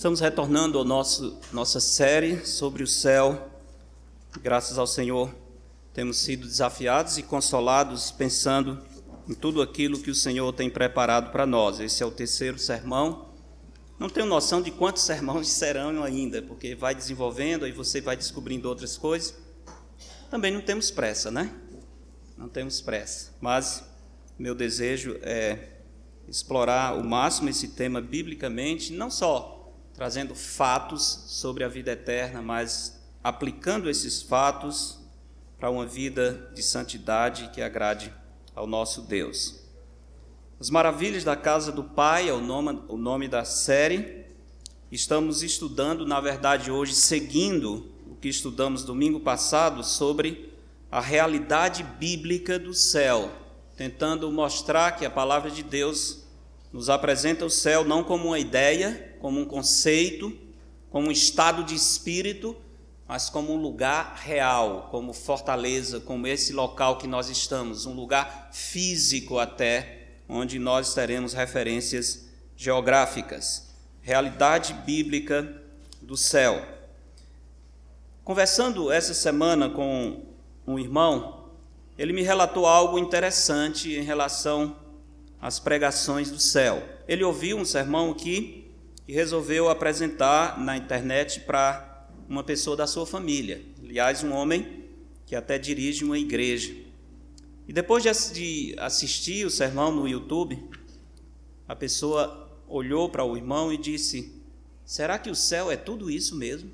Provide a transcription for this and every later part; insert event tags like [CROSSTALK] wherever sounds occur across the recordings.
Estamos retornando à nossa série sobre o céu. Graças ao Senhor, temos sido desafiados e consolados pensando em tudo aquilo que o Senhor tem preparado para nós. Esse é o terceiro sermão. Não tenho noção de quantos sermões [LAUGHS] serão ainda, porque vai desenvolvendo e você vai descobrindo outras coisas. Também não temos pressa, né? Não temos pressa. Mas meu desejo é explorar o máximo esse tema biblicamente, não só trazendo fatos sobre a vida eterna, mas aplicando esses fatos para uma vida de santidade que agrade ao nosso Deus. As Maravilhas da Casa do Pai é o nome, o nome da série. Estamos estudando, na verdade, hoje, seguindo o que estudamos domingo passado sobre a realidade bíblica do céu, tentando mostrar que a palavra de Deus nos apresenta o céu não como uma ideia, como um conceito, como um estado de espírito, mas como um lugar real, como fortaleza, como esse local que nós estamos, um lugar físico até, onde nós teremos referências geográficas, realidade bíblica do céu. Conversando essa semana com um irmão, ele me relatou algo interessante em relação às pregações do céu. Ele ouviu um sermão que e resolveu apresentar na internet para uma pessoa da sua família, aliás, um homem que até dirige uma igreja. E depois de assistir o sermão no YouTube, a pessoa olhou para o irmão e disse: Será que o céu é tudo isso mesmo?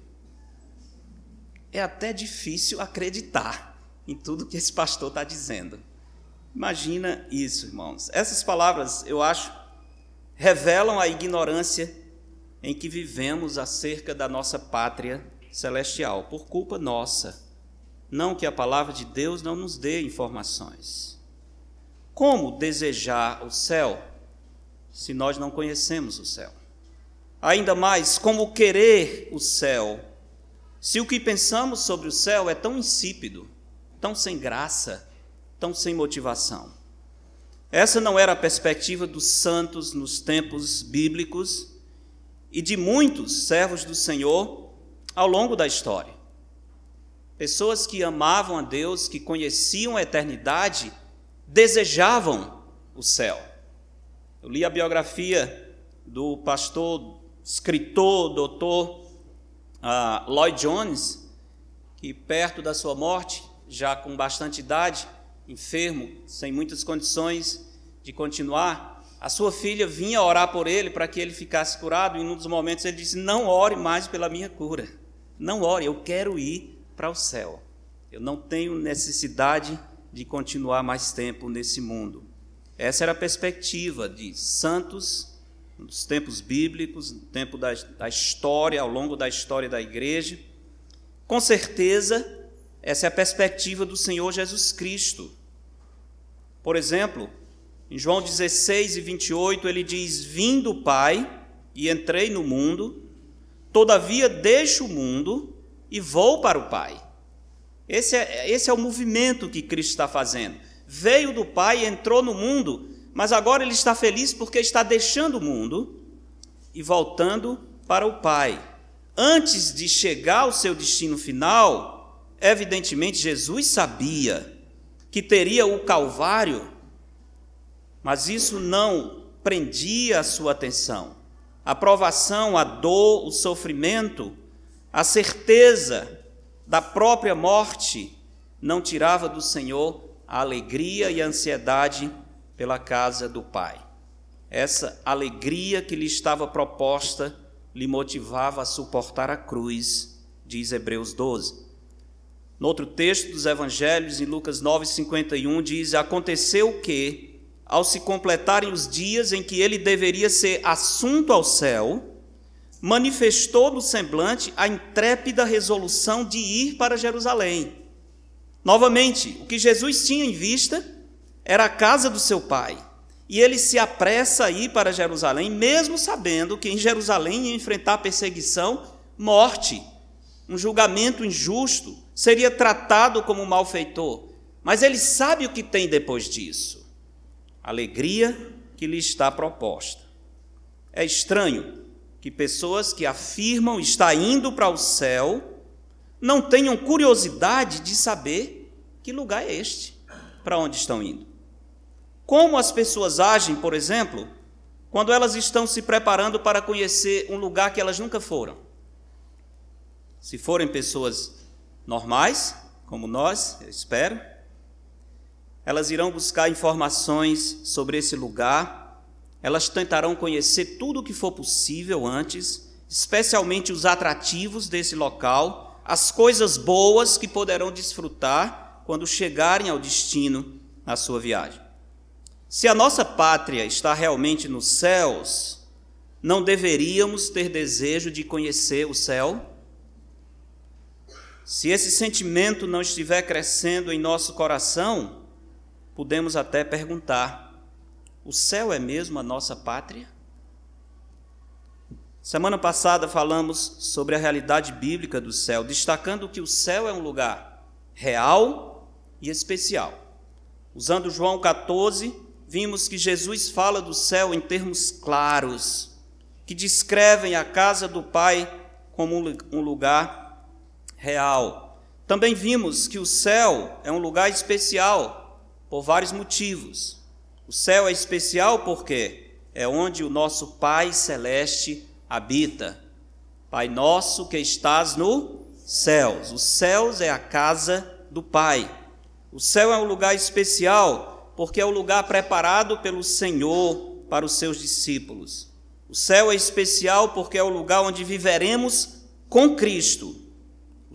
É até difícil acreditar em tudo que esse pastor está dizendo. Imagina isso, irmãos. Essas palavras, eu acho, revelam a ignorância em que vivemos acerca da nossa pátria celestial, por culpa nossa. Não que a palavra de Deus não nos dê informações. Como desejar o céu se nós não conhecemos o céu? Ainda mais, como querer o céu se o que pensamos sobre o céu é tão insípido, tão sem graça, tão sem motivação? Essa não era a perspectiva dos santos nos tempos bíblicos e de muitos servos do Senhor ao longo da história. Pessoas que amavam a Deus, que conheciam a eternidade, desejavam o céu. Eu li a biografia do pastor, escritor, doutor uh, Lloyd Jones, que perto da sua morte, já com bastante idade, enfermo, sem muitas condições de continuar, a sua filha vinha orar por ele para que ele ficasse curado, e em um dos momentos ele disse: Não ore mais pela minha cura. Não ore, eu quero ir para o céu. Eu não tenho necessidade de continuar mais tempo nesse mundo. Essa era a perspectiva de santos nos tempos bíblicos, no tempo da, da história, ao longo da história da igreja. Com certeza, essa é a perspectiva do Senhor Jesus Cristo. Por exemplo, em João 16 e 28, ele diz: Vim do Pai e entrei no mundo, todavia deixo o mundo e vou para o Pai. Esse é, esse é o movimento que Cristo está fazendo. Veio do Pai, entrou no mundo, mas agora ele está feliz porque está deixando o mundo e voltando para o Pai. Antes de chegar ao seu destino final, evidentemente Jesus sabia que teria o Calvário mas isso não prendia a sua atenção. A provação, a dor, o sofrimento, a certeza da própria morte não tirava do Senhor a alegria e a ansiedade pela casa do Pai. Essa alegria que lhe estava proposta lhe motivava a suportar a cruz, diz Hebreus 12. No outro texto dos Evangelhos, em Lucas 9,51, diz: Aconteceu que, ao se completarem os dias em que ele deveria ser assunto ao céu, manifestou no semblante a intrépida resolução de ir para Jerusalém. Novamente, o que Jesus tinha em vista era a casa do seu pai. E ele se apressa a ir para Jerusalém, mesmo sabendo que em Jerusalém ia enfrentar perseguição, morte, um julgamento injusto, seria tratado como malfeitor. Mas ele sabe o que tem depois disso alegria que lhe está proposta. É estranho que pessoas que afirmam estar indo para o céu não tenham curiosidade de saber que lugar é este, para onde estão indo. Como as pessoas agem, por exemplo, quando elas estão se preparando para conhecer um lugar que elas nunca foram. Se forem pessoas normais, como nós, eu espero, elas irão buscar informações sobre esse lugar, elas tentarão conhecer tudo o que for possível antes, especialmente os atrativos desse local, as coisas boas que poderão desfrutar quando chegarem ao destino na sua viagem. Se a nossa pátria está realmente nos céus, não deveríamos ter desejo de conhecer o céu? Se esse sentimento não estiver crescendo em nosso coração, podemos até perguntar: o céu é mesmo a nossa pátria? Semana passada falamos sobre a realidade bíblica do céu, destacando que o céu é um lugar real e especial. Usando João 14, vimos que Jesus fala do céu em termos claros, que descrevem a casa do Pai como um lugar real. Também vimos que o céu é um lugar especial por vários motivos. O céu é especial porque é onde o nosso Pai celeste habita. Pai nosso que estás no céus. Os céus é a casa do Pai. O céu é um lugar especial porque é o lugar preparado pelo Senhor para os seus discípulos. O céu é especial porque é o lugar onde viveremos com Cristo.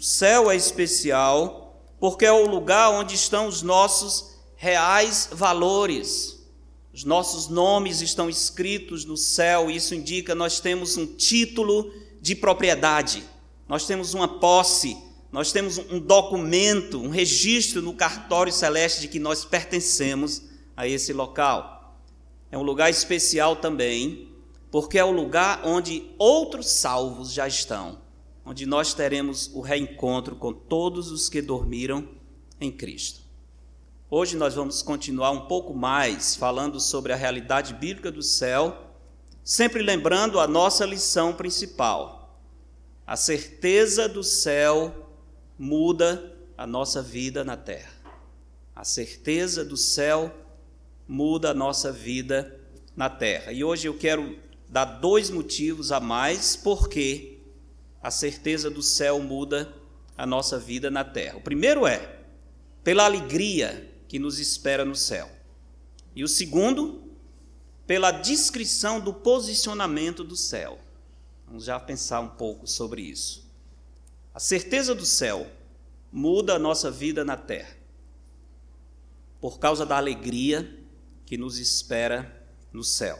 O céu é especial porque é o lugar onde estão os nossos reais valores. Os nossos nomes estão escritos no céu, e isso indica nós temos um título de propriedade, nós temos uma posse nós temos um documento, um registro no cartório celeste de que nós pertencemos a esse local. É um lugar especial também, porque é o lugar onde outros salvos já estão, onde nós teremos o reencontro com todos os que dormiram em Cristo. Hoje nós vamos continuar um pouco mais falando sobre a realidade bíblica do céu, sempre lembrando a nossa lição principal. A certeza do céu muda a nossa vida na terra. A certeza do céu muda a nossa vida na terra. E hoje eu quero dar dois motivos a mais porque a certeza do céu muda a nossa vida na terra. O primeiro é pela alegria que nos espera no céu. E o segundo, pela descrição do posicionamento do céu. Vamos já pensar um pouco sobre isso. A certeza do céu muda a nossa vida na terra, por causa da alegria que nos espera no céu.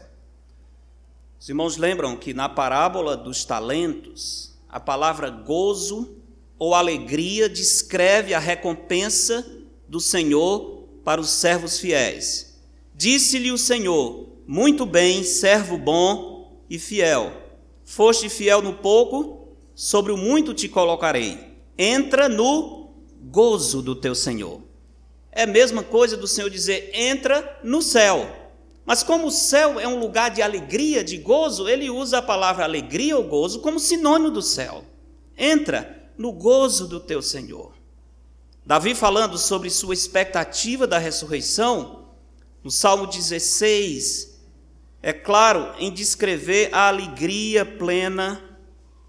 Os irmãos lembram que na parábola dos talentos, a palavra gozo ou alegria descreve a recompensa do Senhor para os servos fiéis. Disse-lhe o Senhor: Muito bem, servo bom e fiel. Foste fiel no pouco, sobre o muito te colocarei. Entra no gozo do teu Senhor. É a mesma coisa do Senhor dizer: entra no céu. Mas como o céu é um lugar de alegria, de gozo, ele usa a palavra alegria ou gozo como sinônimo do céu. Entra no gozo do teu Senhor. Davi falando sobre sua expectativa da ressurreição, no Salmo 16, é claro em descrever a alegria plena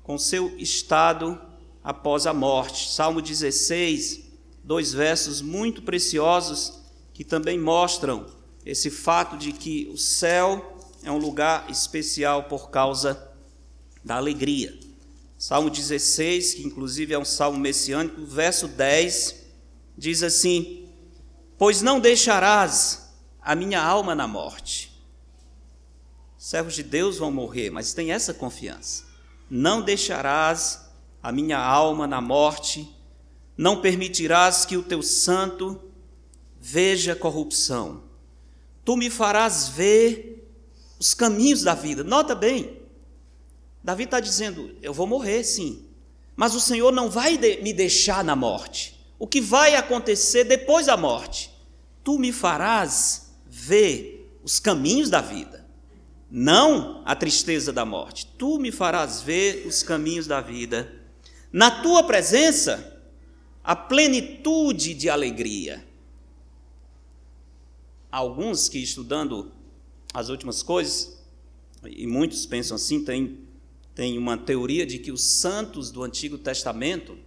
com seu estado após a morte. Salmo 16, dois versos muito preciosos que também mostram esse fato de que o céu é um lugar especial por causa da alegria. Salmo 16, que inclusive é um salmo messiânico, verso 10, diz assim: Pois não deixarás a minha alma na morte. Servos de Deus vão morrer, mas tem essa confiança não deixarás a minha alma na morte, não permitirás que o teu santo veja corrupção. Tu me farás ver os caminhos da vida. Nota bem, Davi está dizendo: eu vou morrer, sim, mas o Senhor não vai me deixar na morte. O que vai acontecer depois da morte? Tu me farás ver os caminhos da vida. não a tristeza da morte. Tu me farás ver os caminhos da vida. Na tua presença, a plenitude de alegria. Alguns que estudando as últimas coisas, e muitos pensam assim, tem, tem uma teoria de que os santos do Antigo Testamento,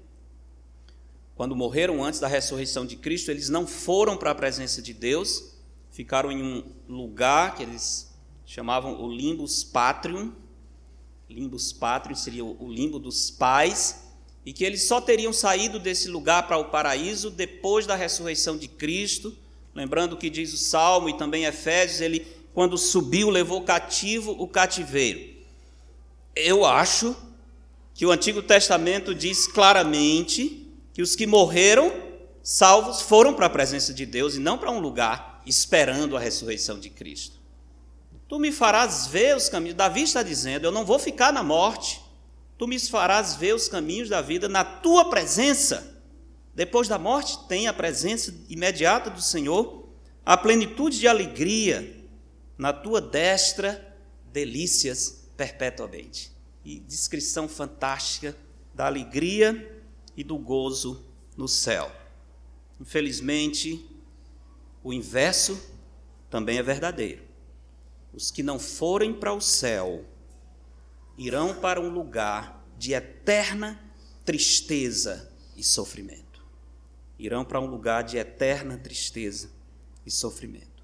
quando morreram antes da ressurreição de Cristo, eles não foram para a presença de Deus, ficaram em um lugar que eles chamavam o limbus patrium. Limbus patrium seria o limbo dos pais, e que eles só teriam saído desse lugar para o paraíso depois da ressurreição de Cristo. Lembrando que diz o Salmo e também Efésios, ele quando subiu levou cativo o cativeiro. Eu acho que o Antigo Testamento diz claramente que os que morreram salvos foram para a presença de Deus e não para um lugar esperando a ressurreição de Cristo. Tu me farás ver os caminhos. Davi está dizendo: Eu não vou ficar na morte. Tu me farás ver os caminhos da vida na tua presença. Depois da morte, tem a presença imediata do Senhor, a plenitude de alegria. Na tua destra, delícias perpetuamente. E descrição fantástica da alegria e do gozo no céu. Infelizmente, o inverso também é verdadeiro. Os que não forem para o céu irão para um lugar de eterna tristeza e sofrimento. Irão para um lugar de eterna tristeza e sofrimento.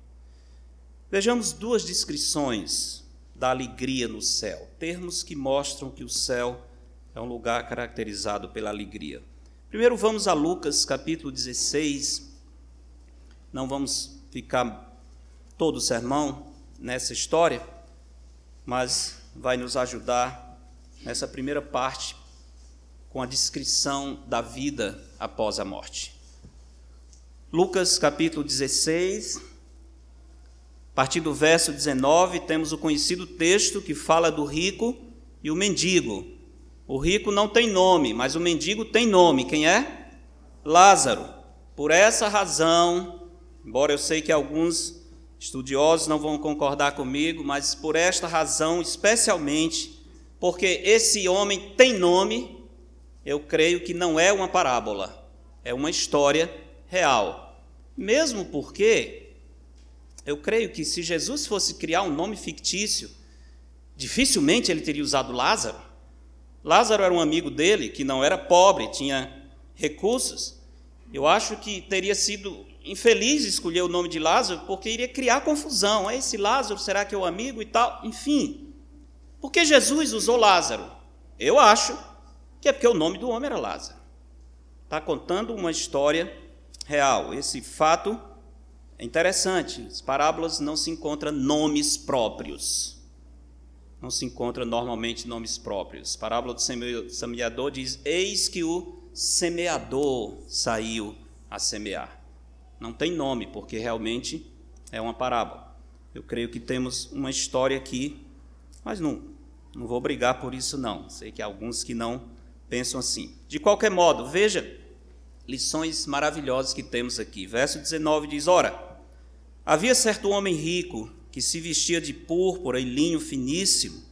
Vejamos duas descrições da alegria no céu, termos que mostram que o céu é um lugar caracterizado pela alegria. Primeiro vamos a Lucas capítulo 16. Não vamos ficar todo o sermão nessa história, mas vai nos ajudar nessa primeira parte com a descrição da vida após a morte. Lucas capítulo 16, a partir do verso 19, temos o conhecido texto que fala do rico e o mendigo. O rico não tem nome, mas o mendigo tem nome. Quem é? Lázaro. Por essa razão, embora eu sei que alguns Estudiosos não vão concordar comigo, mas por esta razão, especialmente, porque esse homem tem nome, eu creio que não é uma parábola, é uma história real. Mesmo porque eu creio que se Jesus fosse criar um nome fictício, dificilmente ele teria usado Lázaro. Lázaro era um amigo dele que não era pobre, tinha recursos. Eu acho que teria sido infeliz escolher o nome de Lázaro porque iria criar confusão. É esse Lázaro, será que é o amigo e tal? Enfim. Por que Jesus usou Lázaro? Eu acho que é porque o nome do homem era Lázaro. Está contando uma história real. Esse fato é interessante. As parábolas não se encontram nomes próprios. Não se encontra normalmente nomes próprios. A parábola do semeador diz: Eis que o semeador saiu a semear não tem nome, porque realmente é uma parábola. Eu creio que temos uma história aqui, mas não, não vou brigar por isso não. Sei que há alguns que não pensam assim. De qualquer modo, veja lições maravilhosas que temos aqui. Verso 19 diz: Ora, havia certo homem rico que se vestia de púrpura e linho finíssimo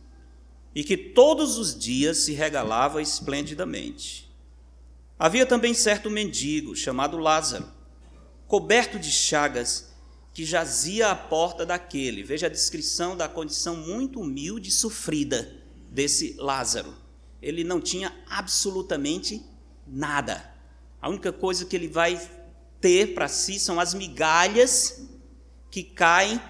e que todos os dias se regalava esplendidamente. Havia também certo mendigo chamado Lázaro coberto de chagas, que jazia à porta daquele. Veja a descrição da condição muito humilde e sofrida desse Lázaro. Ele não tinha absolutamente nada. A única coisa que ele vai ter para si são as migalhas que caem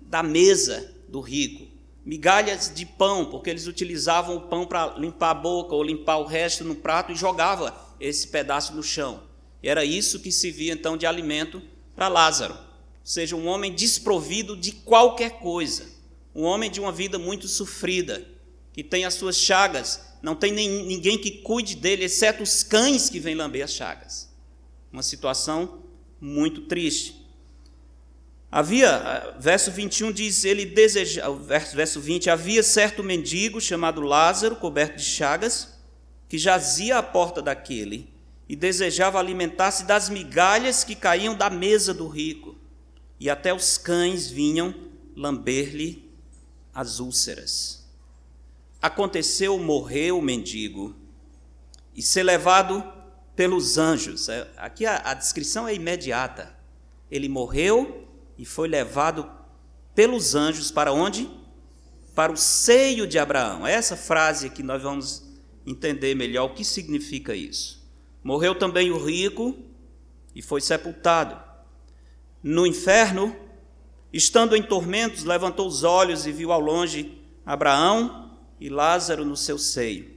da mesa do rico. Migalhas de pão, porque eles utilizavam o pão para limpar a boca ou limpar o resto no prato e jogava esse pedaço no chão. E era isso que se via então de alimento para Lázaro. Seja, um homem desprovido de qualquer coisa, um homem de uma vida muito sofrida, que tem as suas chagas, não tem nem, ninguém que cuide dele, exceto os cães que vêm lamber as chagas. Uma situação muito triste. Havia, verso 21 diz, ele deseja, verso, verso 20, havia certo mendigo chamado Lázaro, coberto de chagas, que jazia à porta daquele e desejava alimentar-se das migalhas que caíam da mesa do rico, e até os cães vinham lamber-lhe as úlceras. Aconteceu morrer o mendigo e ser levado pelos anjos. É, aqui a, a descrição é imediata. Ele morreu e foi levado pelos anjos para onde? Para o seio de Abraão. É essa frase que nós vamos entender melhor o que significa isso. Morreu também o rico e foi sepultado. No inferno, estando em tormentos, levantou os olhos e viu ao longe Abraão e Lázaro no seu seio.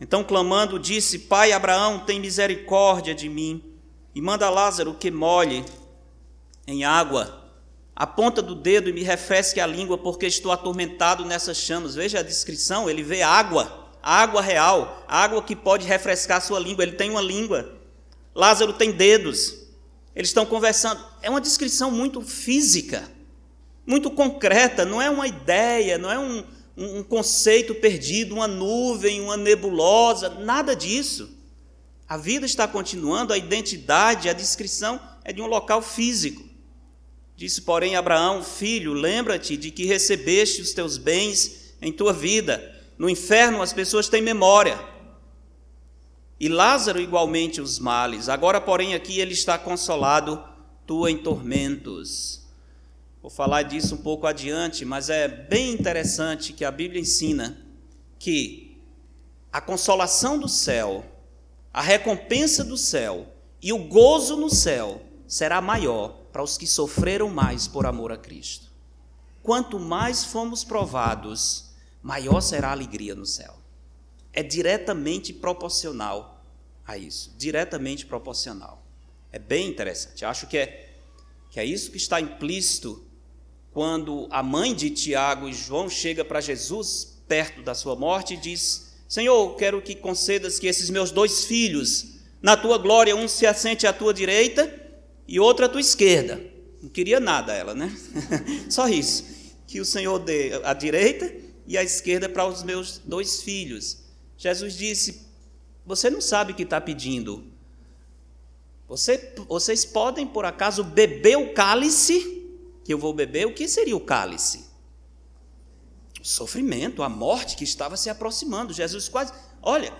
Então, clamando, disse: Pai Abraão, tem misericórdia de mim e manda Lázaro que molhe em água a ponta do dedo e me refresque a língua, porque estou atormentado nessas chamas. Veja a descrição: ele vê água, água real, água que pode refrescar sua língua. Ele tem uma língua. Lázaro tem dedos. Eles estão conversando. É uma descrição muito física, muito concreta, não é uma ideia, não é um, um, conceito perdido, uma nuvem, uma nebulosa, nada disso. A vida está continuando, a identidade, a descrição é de um local físico. Disse, porém, Abraão: Filho, lembra-te de que recebeste os teus bens em tua vida. No inferno as pessoas têm memória. E Lázaro igualmente os males. Agora, porém, aqui ele está consolado, tu em tormentos. Vou falar disso um pouco adiante, mas é bem interessante que a Bíblia ensina que a consolação do céu, a recompensa do céu e o gozo no céu será maior para os que sofreram mais por amor a Cristo. Quanto mais fomos provados, maior será a alegria no céu. É diretamente proporcional a isso, diretamente proporcional. É bem interessante. Acho que é, que é isso que está implícito quando a mãe de Tiago e João chega para Jesus perto da sua morte e diz: Senhor, quero que concedas que esses meus dois filhos, na tua glória, um se assente à tua direita e outro à tua esquerda. Não queria nada ela, né? [LAUGHS] Só isso. Que o Senhor dê a direita e a esquerda para os meus dois filhos. Jesus disse: Você não sabe o que está pedindo. Você, vocês podem, por acaso, beber o cálice que eu vou beber, o que seria o cálice? O sofrimento, a morte que estava se aproximando. Jesus quase. Olha,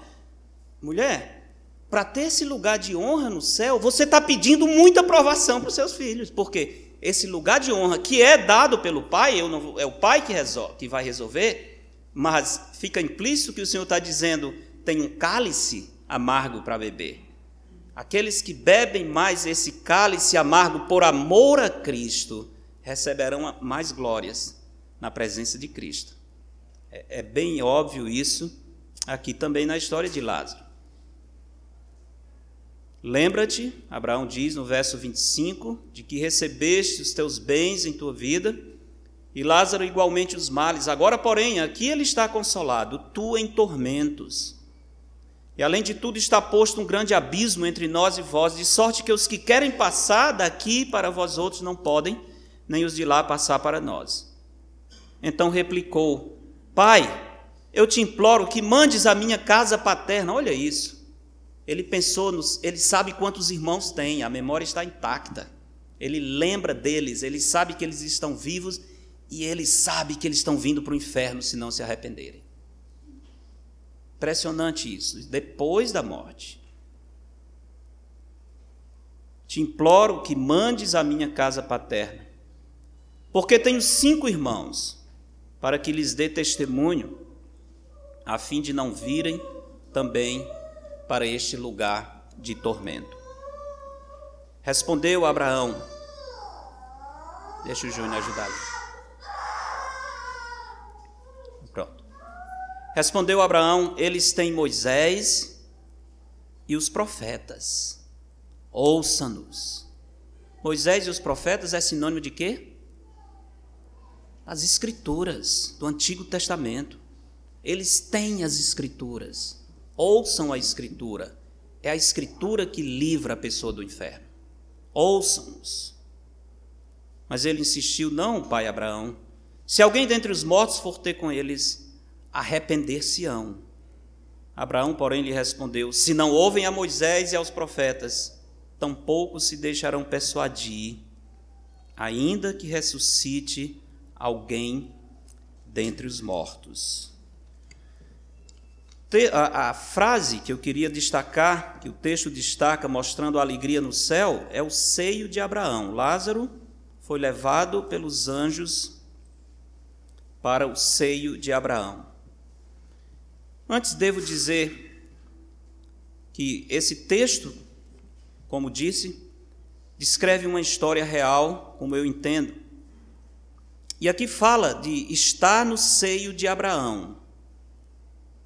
mulher, para ter esse lugar de honra no céu, você está pedindo muita aprovação para os seus filhos, porque esse lugar de honra que é dado pelo Pai, não, é o Pai que, resolve, que vai resolver, mas fica implícito que o Senhor está dizendo: tem um cálice amargo para beber. Aqueles que bebem mais esse cálice amargo por amor a Cristo, receberão mais glórias na presença de Cristo. É, é bem óbvio isso aqui também na história de Lázaro. Lembra-te, Abraão diz no verso 25, de que recebeste os teus bens em tua vida, e Lázaro igualmente os males. Agora, porém, aqui ele está consolado, tu em tormentos. E além de tudo, está posto um grande abismo entre nós e vós, de sorte que os que querem passar daqui para vós outros não podem, nem os de lá passar para nós. Então replicou: Pai, eu te imploro que mandes a minha casa paterna. Olha isso. Ele pensou, nos, ele sabe quantos irmãos tem, a memória está intacta. Ele lembra deles, ele sabe que eles estão vivos e ele sabe que eles estão vindo para o inferno se não se arrependerem. Impressionante isso, depois da morte. Te imploro que mandes a minha casa paterna porque tenho cinco irmãos, para que lhes dê testemunho, a fim de não virem também para este lugar de tormento. Respondeu Abraão, deixa o Júnior ajudar. Pronto. Respondeu Abraão: Eles têm Moisés e os profetas. Ouça-nos. Moisés e os profetas é sinônimo de quê? As Escrituras do Antigo Testamento. Eles têm as Escrituras. Ouçam a Escritura. É a Escritura que livra a pessoa do inferno. Ouçam-nos. Mas ele insistiu: Não, pai Abraão. Se alguém dentre os mortos for ter com eles, arrepender-se-ão. Abraão, porém, lhe respondeu: Se não ouvem a Moisés e aos profetas, tampouco se deixarão persuadir, ainda que ressuscite alguém dentre os mortos. A, a, frase que eu queria destacar, que o texto destaca, mostrando a alegria no céu, é o seio de Abraão. Lázaro foi levado pelos anjos para o seio de Abraão. Antes, devo dizer que esse texto, como disse, descreve uma história real, como eu entendo. E aqui fala de estar no seio de Abraão.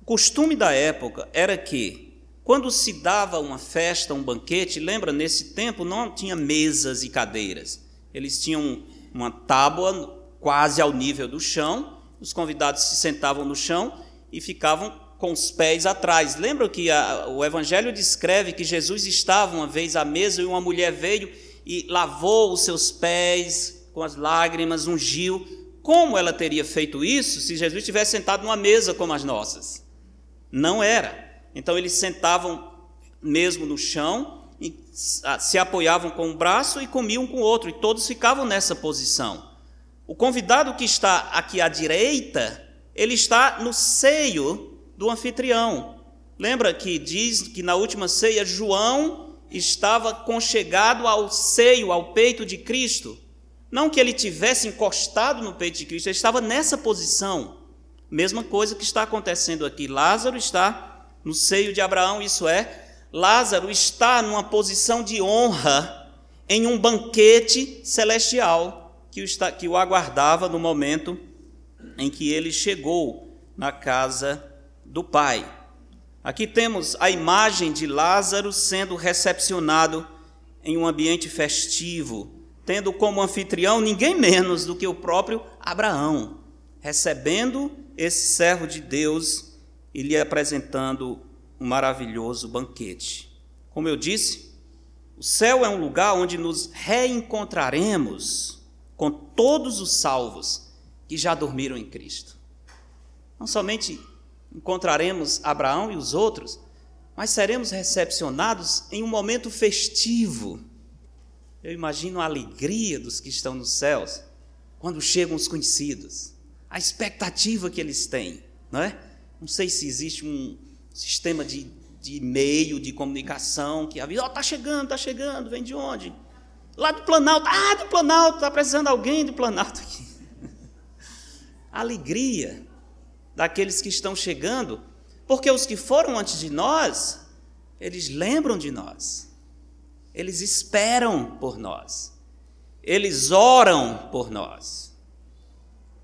O costume da época era que, quando se dava uma festa, um banquete, lembra, nesse tempo não tinha mesas e cadeiras. Eles tinham uma tábua quase ao nível do chão, os convidados se sentavam no chão e ficavam com os pés atrás. Lembra que a, o Evangelho descreve que Jesus estava uma vez à mesa e uma mulher veio e lavou os seus pés com as lágrimas, ungiu. Como ela teria feito isso se Jesus tivesse sentado numa mesa como as nossas? Não era. Então eles sentavam mesmo no chão, e se apoiavam com um braço e comiam com o outro, e todos ficavam nessa posição. O convidado que está aqui à direita, ele está no seio do anfitrião. Lembra que diz que na última ceia João estava conchegado ao seio, ao peito de Cristo? Não que ele tivesse encostado no peito de Cristo, ele estava nessa posição. Mesma coisa que está acontecendo aqui. Lázaro está no seio de Abraão, isso é, Lázaro está numa posição de honra em um banquete celestial que o, está, que o aguardava no momento em que ele chegou na casa do Pai. Aqui temos a imagem de Lázaro sendo recepcionado em um ambiente festivo, tendo como anfitrião ninguém menos do que o próprio Abraão, recebendo esse servo de Deus e lhe apresentando um maravilhoso banquete. Como eu disse, o céu é um lugar onde nos reencontraremos com todos os salvos que já dormiram em Cristo. Não somente encontraremos Abraão e os outros, mas seremos recepcionados em um momento festivo. Eu imagino a alegria dos que estão nos céus quando chegam os conhecidos a expectativa que eles têm, não é? Não sei se existe um sistema de, de e-mail, de comunicação que avisa, ó, oh, tá chegando, tá chegando, vem de onde? Lá do Planalto, ah, do Planalto, está precisando alguém do Planalto aqui. [LAUGHS] A alegria daqueles que estão chegando, porque os que foram antes de nós, eles lembram de nós, eles esperam por nós, eles oram por nós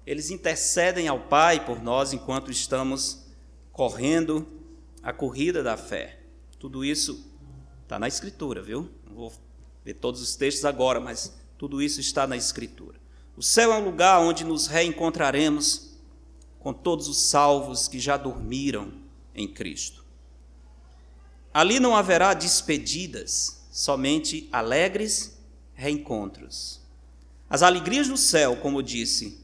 eles intercedem ao Pai por nós enquanto estamos correndo a corrida da fé. Tudo isso está na Escritura, viu? Não vou ver todos os textos agora, mas tudo isso está na Escritura. O céu é um lugar onde nos reencontraremos com todos os salvos que já dormiram em Cristo. Ali não haverá despedidas, somente alegres reencontros. As alegrias do céu, como disse,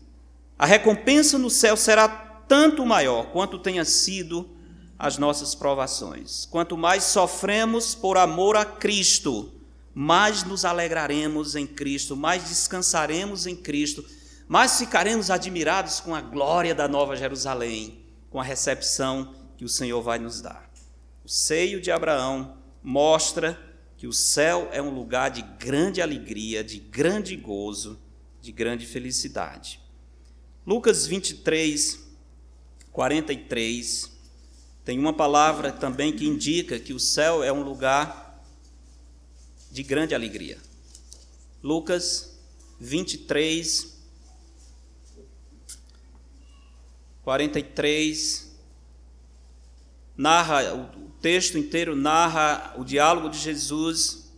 a recompensa no céu será tanto maior quanto tenha sido as nossas provações. Quanto mais sofremos por amor a Cristo, mais nos alegraremos em Cristo, mais descansaremos em Cristo, mais ficaremos admirados com a glória da Nova Jerusalém, com a recepção que o Senhor vai nos dar. O seio de Abraão mostra que o céu é um lugar de grande alegria, de grande gozo, de grande felicidade. Lucas 23, 43, tem uma palavra também que indica que o céu é um lugar de grande alegria. Lucas 23, 43, narra, texto inteiro narra o diálogo de Jesus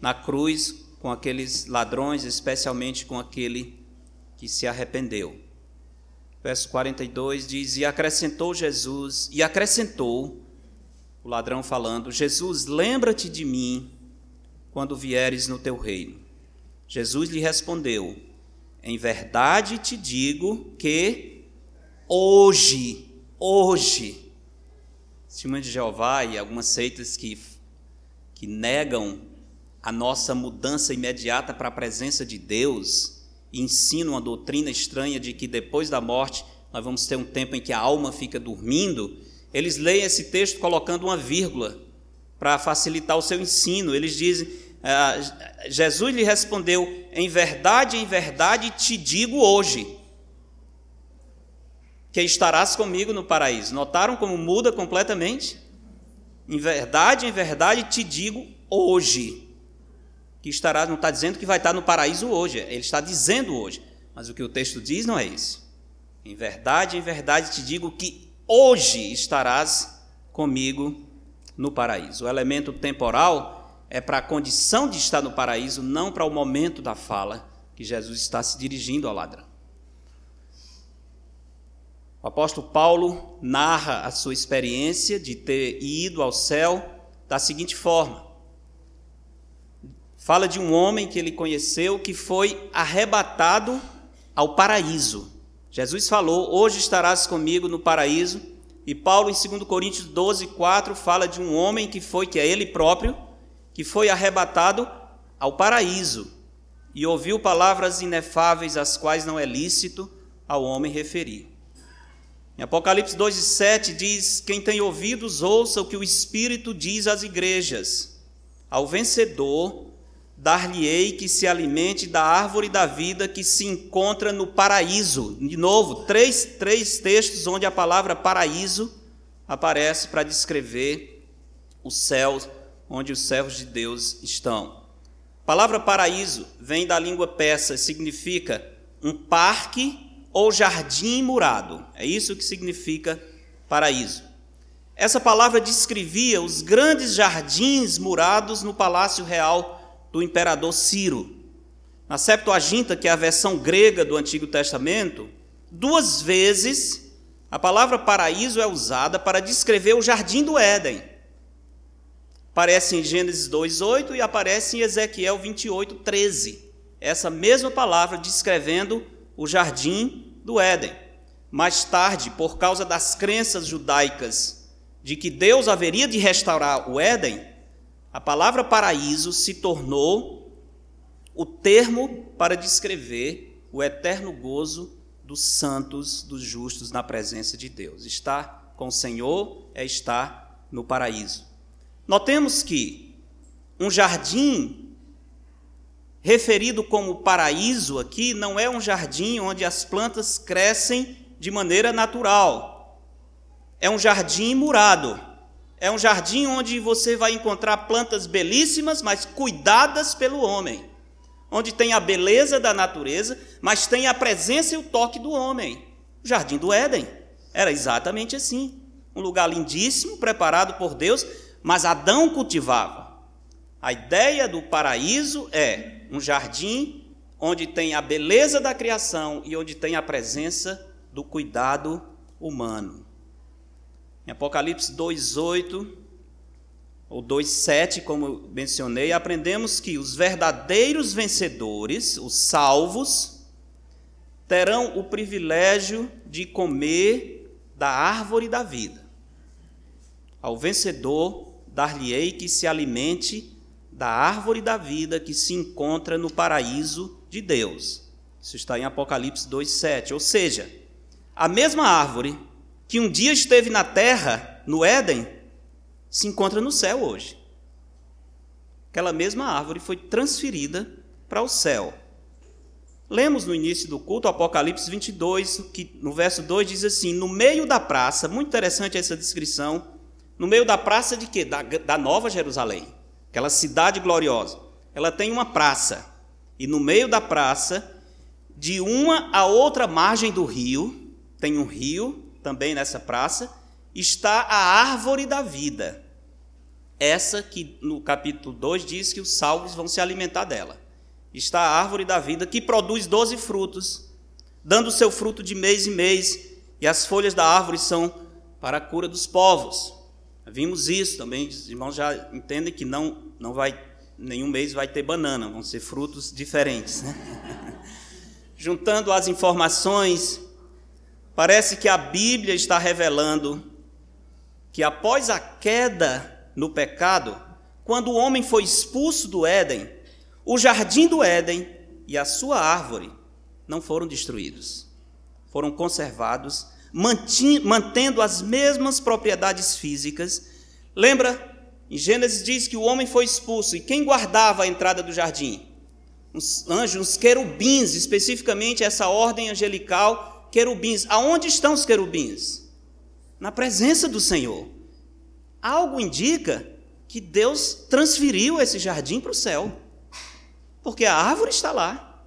na cruz com aqueles ladrões, especialmente com aquele que se arrependeu. Verso 42 diz: E acrescentou Jesus, e acrescentou, o ladrão falando: Jesus, lembra-te de mim quando vieres no teu reino. Jesus lhe respondeu: Em verdade te digo que hoje, hoje, Testemunha de Jeová e algumas seitas que, que negam a nossa mudança imediata para a presença de Deus, e ensinam uma doutrina estranha de que depois da morte nós vamos ter um tempo em que a alma fica dormindo, eles leem esse texto colocando uma vírgula para facilitar o seu ensino. Eles dizem: ah, Jesus lhe respondeu, em verdade, em verdade te digo hoje, que estarás comigo no paraíso. Notaram como muda completamente? Em verdade, em verdade te digo hoje que estarás, não está dizendo que vai estar no paraíso hoje, ele está dizendo hoje, mas o que o texto diz não é isso. Em verdade, em verdade te digo que hoje estarás comigo no paraíso. O elemento temporal é para a condição de estar no paraíso, não para o momento da fala que Jesus está se dirigindo ao ladrão. O apóstolo Paulo narra a sua experiência de ter ido ao céu da seguinte forma: fala de um homem que ele conheceu que foi arrebatado ao paraíso. Jesus falou: Hoje estarás comigo no paraíso. E Paulo, em 2 Coríntios 12, 4, fala de um homem que foi, que é ele próprio, que foi arrebatado ao paraíso e ouviu palavras inefáveis, as quais não é lícito ao homem referir. Em Apocalipse 2 e 7 diz: Quem tem ouvidos, ouça o que o Espírito diz às igrejas. Ao vencedor, dar-lhe-ei que se alimente da árvore da vida que se encontra no paraíso. De novo, três, três textos onde a palavra paraíso aparece para descrever o céu onde os servos de Deus estão. A palavra paraíso vem da língua persa, significa um parque ou jardim murado. É isso que significa paraíso. Essa palavra descrevia os grandes jardins murados no palácio real do imperador Ciro. Na Septuaginta, que é a versão grega do Antigo Testamento, duas vezes a palavra paraíso é usada para descrever o jardim do Éden. Aparece em Gênesis 2:8 e aparece em Ezequiel 28:13. Essa mesma palavra descrevendo o jardim do Éden. Mais tarde, por causa das crenças judaicas de que Deus haveria de restaurar o Éden, a palavra paraíso se tornou o termo para descrever o eterno gozo dos santos, dos justos na presença de Deus. Estar com o Senhor é estar no paraíso. Notemos que um jardim referido como paraíso aqui não é um jardim onde as plantas crescem de maneira natural. É um jardim murado. É um jardim onde você vai encontrar plantas belíssimas, mas cuidadas pelo homem. Onde tem a beleza da natureza, mas tem a presença e o toque do homem. O jardim do Éden era exatamente assim. Um lugar lindíssimo, preparado por Deus, mas Adão cultivava. A ideia do paraíso é um jardim onde tem a beleza da criação e onde tem a presença do cuidado humano. Em Apocalipse 2:8 ou 2:7, como mencionei, aprendemos que os verdadeiros vencedores, os salvos, terão o privilégio de comer da árvore da vida. Ao vencedor dar-lhe-ei que se alimente da árvore da vida que se encontra no paraíso de Deus. Isso está em Apocalipse 2:7. Ou seja, a mesma árvore que um dia esteve na terra, no Éden, se encontra no céu hoje. Aquela mesma árvore foi transferida para o céu. Lemos no início do culto Apocalipse 22, que no verso 2 diz assim: No meio da praça, muito interessante essa descrição, no meio da praça de quê? Da, da Nova Jerusalém aquela cidade gloriosa, ela tem uma praça. E no meio da praça, de uma a outra margem do rio, tem um rio também nessa praça, está a árvore da vida. Essa que no capítulo 2 diz que os salvos vão se alimentar dela. Está a árvore da vida que produz doze frutos, dando seu fruto de mês em mês, e as folhas da árvore são para a cura dos povos. Vimos isso também, os irmãos já entendem que não, não vai, nenhum mês vai ter banana, vão ser frutos diferentes. Né? [LAUGHS] Juntando as informações, parece que a Bíblia está revelando que após a queda no pecado, quando o homem foi expulso do Éden, o jardim do Éden e a sua árvore não foram destruídos, foram conservados, mantendo as mesmas propriedades físicas. Lembra? Em Gênesis diz que o homem foi expulso e quem guardava a entrada do jardim? Os anjos, os querubins, especificamente essa ordem angelical, querubins. Aonde estão os querubins? Na presença do Senhor. Algo indica que Deus transferiu esse jardim para o céu, porque a árvore está lá.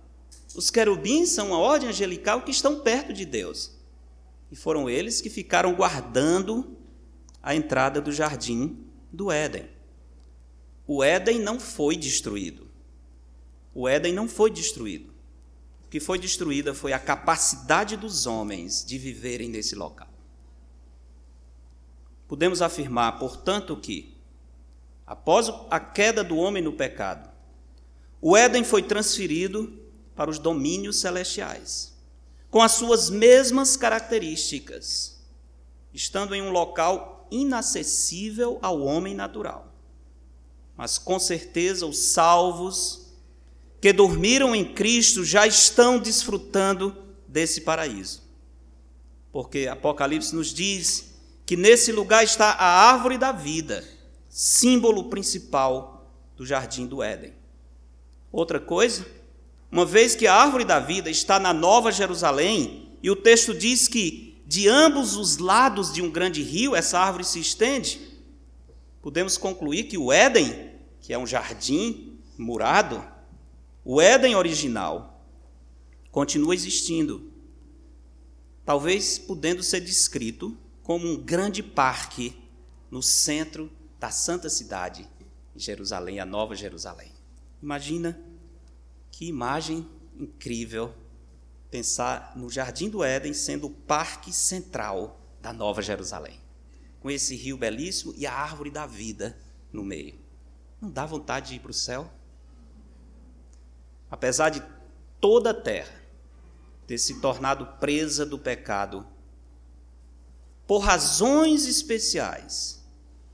Os querubins são uma ordem angelical que estão perto de Deus. E foram eles que ficaram guardando a entrada do jardim do Éden. O Éden não foi destruído. O Éden não foi destruído. O que foi destruída foi a capacidade dos homens de viverem nesse local. Podemos afirmar, portanto, que, após a queda do homem no pecado, o Éden foi transferido para os domínios celestiais, com as suas mesmas características, estando em um local inacessível ao homem natural. Mas com certeza os salvos que dormiram em Cristo já estão desfrutando desse paraíso. Porque Apocalipse nos diz que nesse lugar está a árvore da vida, símbolo principal do jardim do Éden. Outra coisa, uma vez que a árvore da vida está na Nova Jerusalém, e o texto diz que de ambos os lados de um grande rio essa árvore se estende, podemos concluir que o Éden, que é um jardim murado, o Éden original, continua existindo, talvez podendo ser descrito como um grande parque no centro da santa cidade de Jerusalém, a Nova Jerusalém. Imagina que imagem incrível pensar no Jardim do Éden sendo o parque central da Nova Jerusalém, com esse rio belíssimo e a árvore da vida no meio. Não dá vontade de ir para o céu? Apesar de toda a terra ter se tornado presa do pecado, por razões especiais,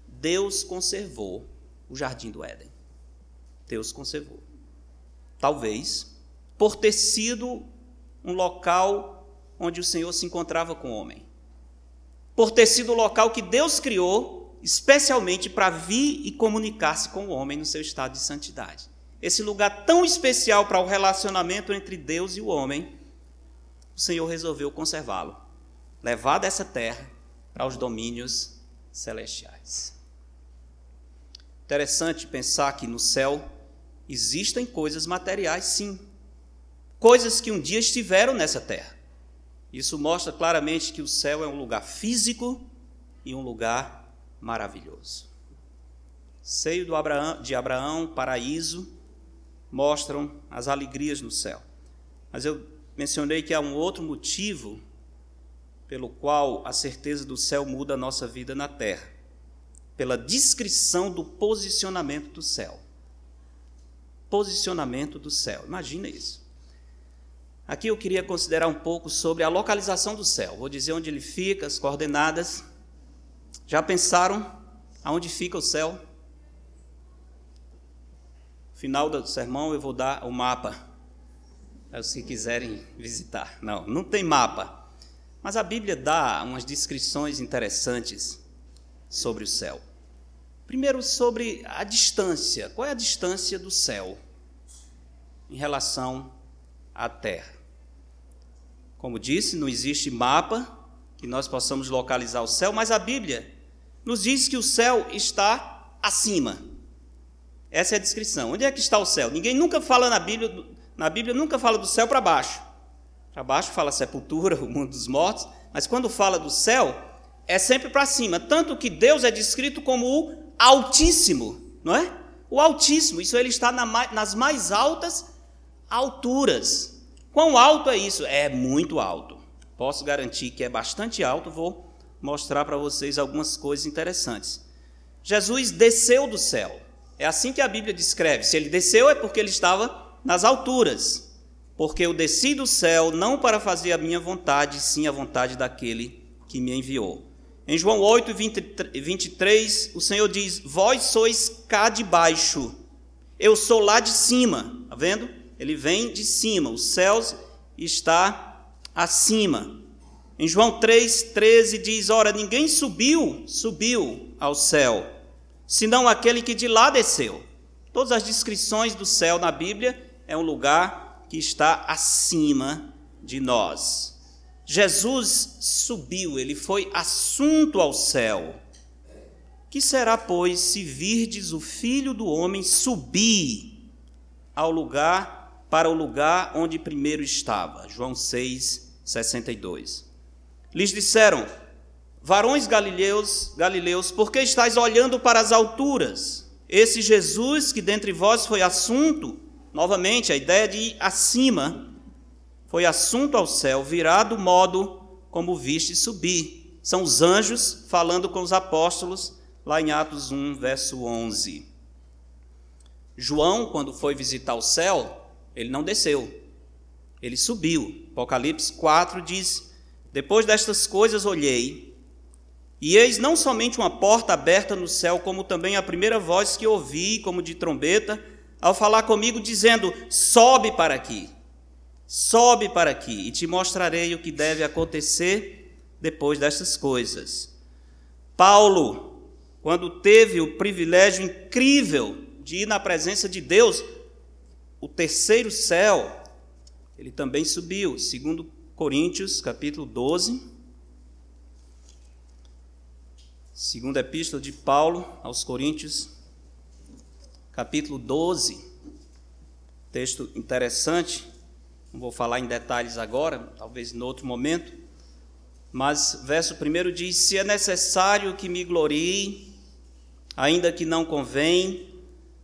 Deus conservou o jardim do Éden. Deus conservou. Talvez por ter sido um local onde o Senhor se encontrava com o homem. Por ter sido o local que Deus criou especialmente para vir e comunicar-se com o homem no seu estado de santidade. Esse lugar tão especial para o relacionamento entre Deus e o homem, o Senhor resolveu conservá-lo, levar dessa terra para os domínios celestiais. Interessante pensar que no céu Existem coisas materiais, sim. Coisas que um dia estiveram nessa terra. Isso mostra claramente que o céu é um lugar físico e um lugar maravilhoso. Seio de Abraão, paraíso, mostram as alegrias no céu. Mas eu mencionei que há um outro motivo pelo qual a certeza do céu muda a nossa vida na terra pela descrição do posicionamento do céu posicionamento do céu. Imagina isso. Aqui eu queria considerar um pouco sobre a localização do céu. Vou dizer onde ele fica, as coordenadas. Já pensaram aonde fica o céu? Final do sermão eu vou dar o mapa que quiserem visitar. Não, não tem mapa. Mas a Bíblia dá umas descrições interessantes sobre o céu. Primeiro, sobre a distância. Qual é a distância do céu em relação à Terra? Como disse, não existe mapa que nós possamos localizar o céu, mas a Bíblia nos diz que o céu está acima. Essa é a descrição. Onde é que está o céu? Ninguém nunca fala na Bíblia, na Bíblia nunca fala do céu para baixo. Para baixo fala sepultura, [LAUGHS] o mundo dos mortos, mas quando fala do céu, é sempre para cima. Tanto que Deus é descrito como o Altíssimo, não é? O Altíssimo, isso ele está na, nas mais altas alturas. Quão alto é isso? É muito alto. Posso garantir que é bastante alto, vou mostrar para vocês algumas coisas interessantes. Jesus desceu do céu. É assim que a Bíblia descreve. Se ele desceu é porque ele estava nas alturas. Porque eu desci do céu não para fazer a minha vontade, sim a vontade daquele que me enviou. Em João 8, 23, o Senhor diz: Vós sois cá de baixo, eu sou lá de cima. Está vendo? Ele vem de cima, os céus está acima. Em João 3,13 diz: Ora, ninguém subiu, subiu ao céu, senão aquele que de lá desceu. Todas as descrições do céu na Bíblia é um lugar que está acima de nós. Jesus subiu, ele foi assunto ao céu. Que será, pois, se virdes o filho do homem subir ao lugar, para o lugar onde primeiro estava? João 6, 62. Lhes disseram: Varões galileus, galileus, por que estáis olhando para as alturas? Esse Jesus que dentre vós foi assunto, novamente a ideia de ir acima, foi assunto ao céu, virá do modo como viste subir. São os anjos falando com os apóstolos, lá em Atos 1, verso 11. João, quando foi visitar o céu, ele não desceu, ele subiu. Apocalipse 4 diz depois destas coisas olhei, e eis não somente uma porta aberta no céu, como também a primeira voz que ouvi, como de trombeta, ao falar comigo, dizendo: Sobe para aqui, sobe para aqui, e te mostrarei o que deve acontecer depois destas coisas. Paulo, quando teve o privilégio incrível de ir na presença de Deus, o terceiro céu, ele também subiu, segundo Coríntios, capítulo 12. Segunda epístola de Paulo aos Coríntios, capítulo 12. Texto interessante. Não vou falar em detalhes agora, talvez em outro momento. Mas verso 1 diz: Se é necessário que me glorie, ainda que não convém,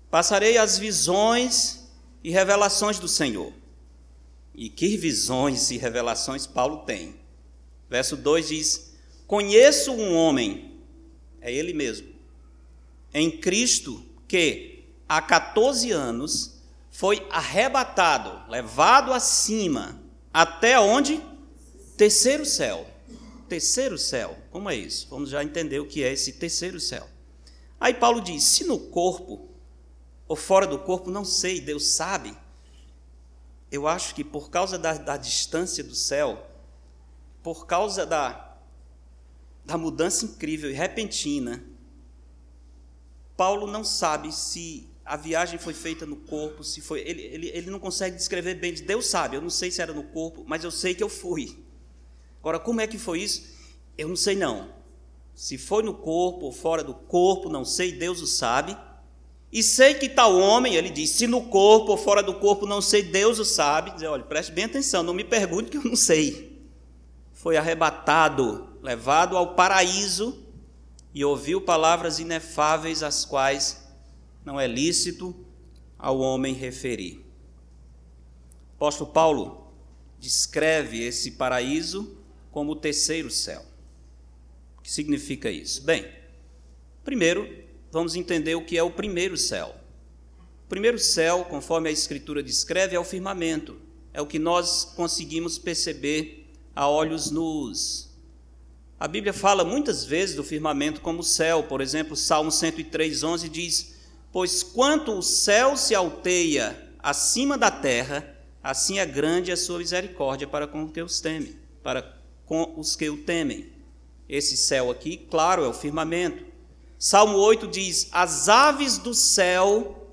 passarei as visões e revelações do Senhor. E que visões e revelações Paulo tem. Verso 2 diz: Conheço um homem, é ele mesmo, em Cristo, que há 14 anos foi arrebatado, levado acima, até onde? Terceiro céu. Terceiro céu. Como é isso? Vamos já entender o que é esse terceiro céu. Aí Paulo diz: se no corpo ou fora do corpo, não sei, Deus sabe eu acho que por causa da, da distância do céu, por causa da, da mudança incrível e repentina, Paulo não sabe se a viagem foi feita no corpo, se foi. Ele, ele, ele não consegue descrever bem. Deus sabe, eu não sei se era no corpo, mas eu sei que eu fui. Agora, como é que foi isso? Eu não sei não. Se foi no corpo ou fora do corpo, não sei, Deus o sabe. E sei que tal homem, ele diz, se no corpo ou fora do corpo não sei, Deus o sabe. Diz, olha, preste bem atenção, não me pergunte que eu não sei. Foi arrebatado, levado ao paraíso e ouviu palavras inefáveis, as quais não é lícito ao homem referir. O apóstolo Paulo descreve esse paraíso como o terceiro céu. O que significa isso? Bem, primeiro, vamos entender o que é o primeiro céu. O primeiro céu, conforme a Escritura descreve, é o firmamento, é o que nós conseguimos perceber a olhos nus. A Bíblia fala muitas vezes do firmamento como céu, por exemplo, Salmo 103:11 diz: Pois quanto o céu se alteia acima da terra, assim é grande a sua misericórdia para com os que os temem, para com os que o temem. Esse céu aqui, claro, é o firmamento. Salmo 8 diz: As aves do céu,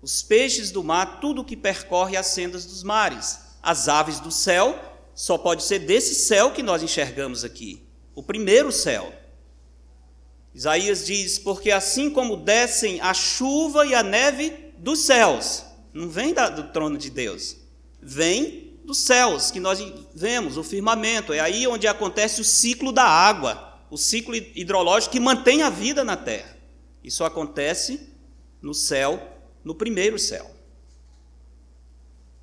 os peixes do mar, tudo que percorre as sendas dos mares. As aves do céu só pode ser desse céu que nós enxergamos aqui, o primeiro céu. Isaías diz: Porque assim como descem a chuva e a neve dos céus, não vem do trono de Deus, vem dos céus que nós vemos, o firmamento, é aí onde acontece o ciclo da água o ciclo hidrológico que mantém a vida na Terra. Isso acontece no céu, no primeiro céu.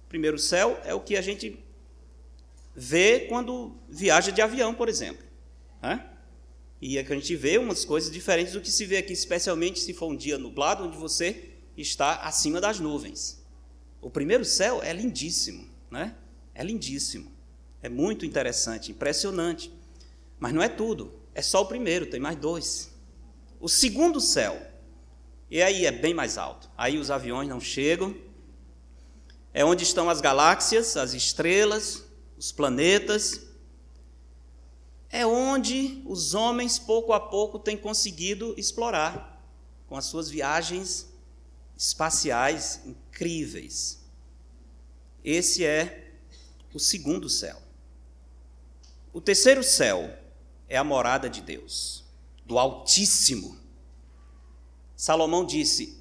O primeiro céu é o que a gente vê quando viaja de avião, por exemplo. Né? E é que a gente vê umas coisas diferentes do que se vê aqui, especialmente se for um dia nublado, onde você está acima das nuvens. O primeiro céu é lindíssimo, né? É lindíssimo. É muito interessante, impressionante. Mas não é tudo. É só o primeiro, tem mais dois. O segundo céu, e aí é bem mais alto. Aí os aviões não chegam. é onde estão as galáxias, as estrelas, os planetas. É onde os homens, pouco a pouco, têm conseguido explorar com as suas viagens espaciais incríveis. Esse é o segundo céu. O terceiro céu é a morada de Deus, do Altíssimo. Salomão disse: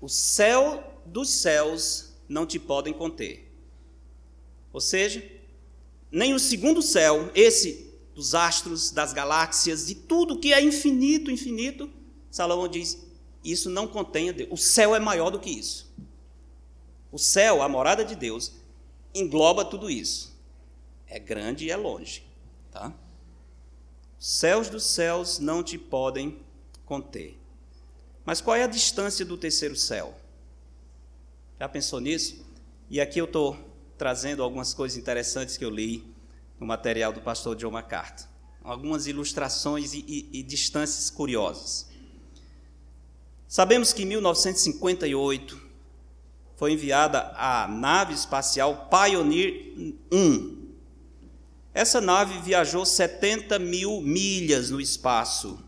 O céu dos céus não te podem conter. Ou seja, nem o segundo céu, esse dos astros, das galáxias, de tudo que é infinito, infinito, Salomão diz: isso não contém a Deus. O céu é maior do que isso. O céu, a morada de Deus, engloba tudo isso. É grande e é longe, tá? Céus dos céus não te podem conter. Mas qual é a distância do terceiro céu? Já pensou nisso? E aqui eu estou trazendo algumas coisas interessantes que eu li no material do pastor John MacArthur. Algumas ilustrações e, e, e distâncias curiosas. Sabemos que em 1958 foi enviada a nave espacial Pioneer 1. Essa nave viajou 70 mil milhas no espaço.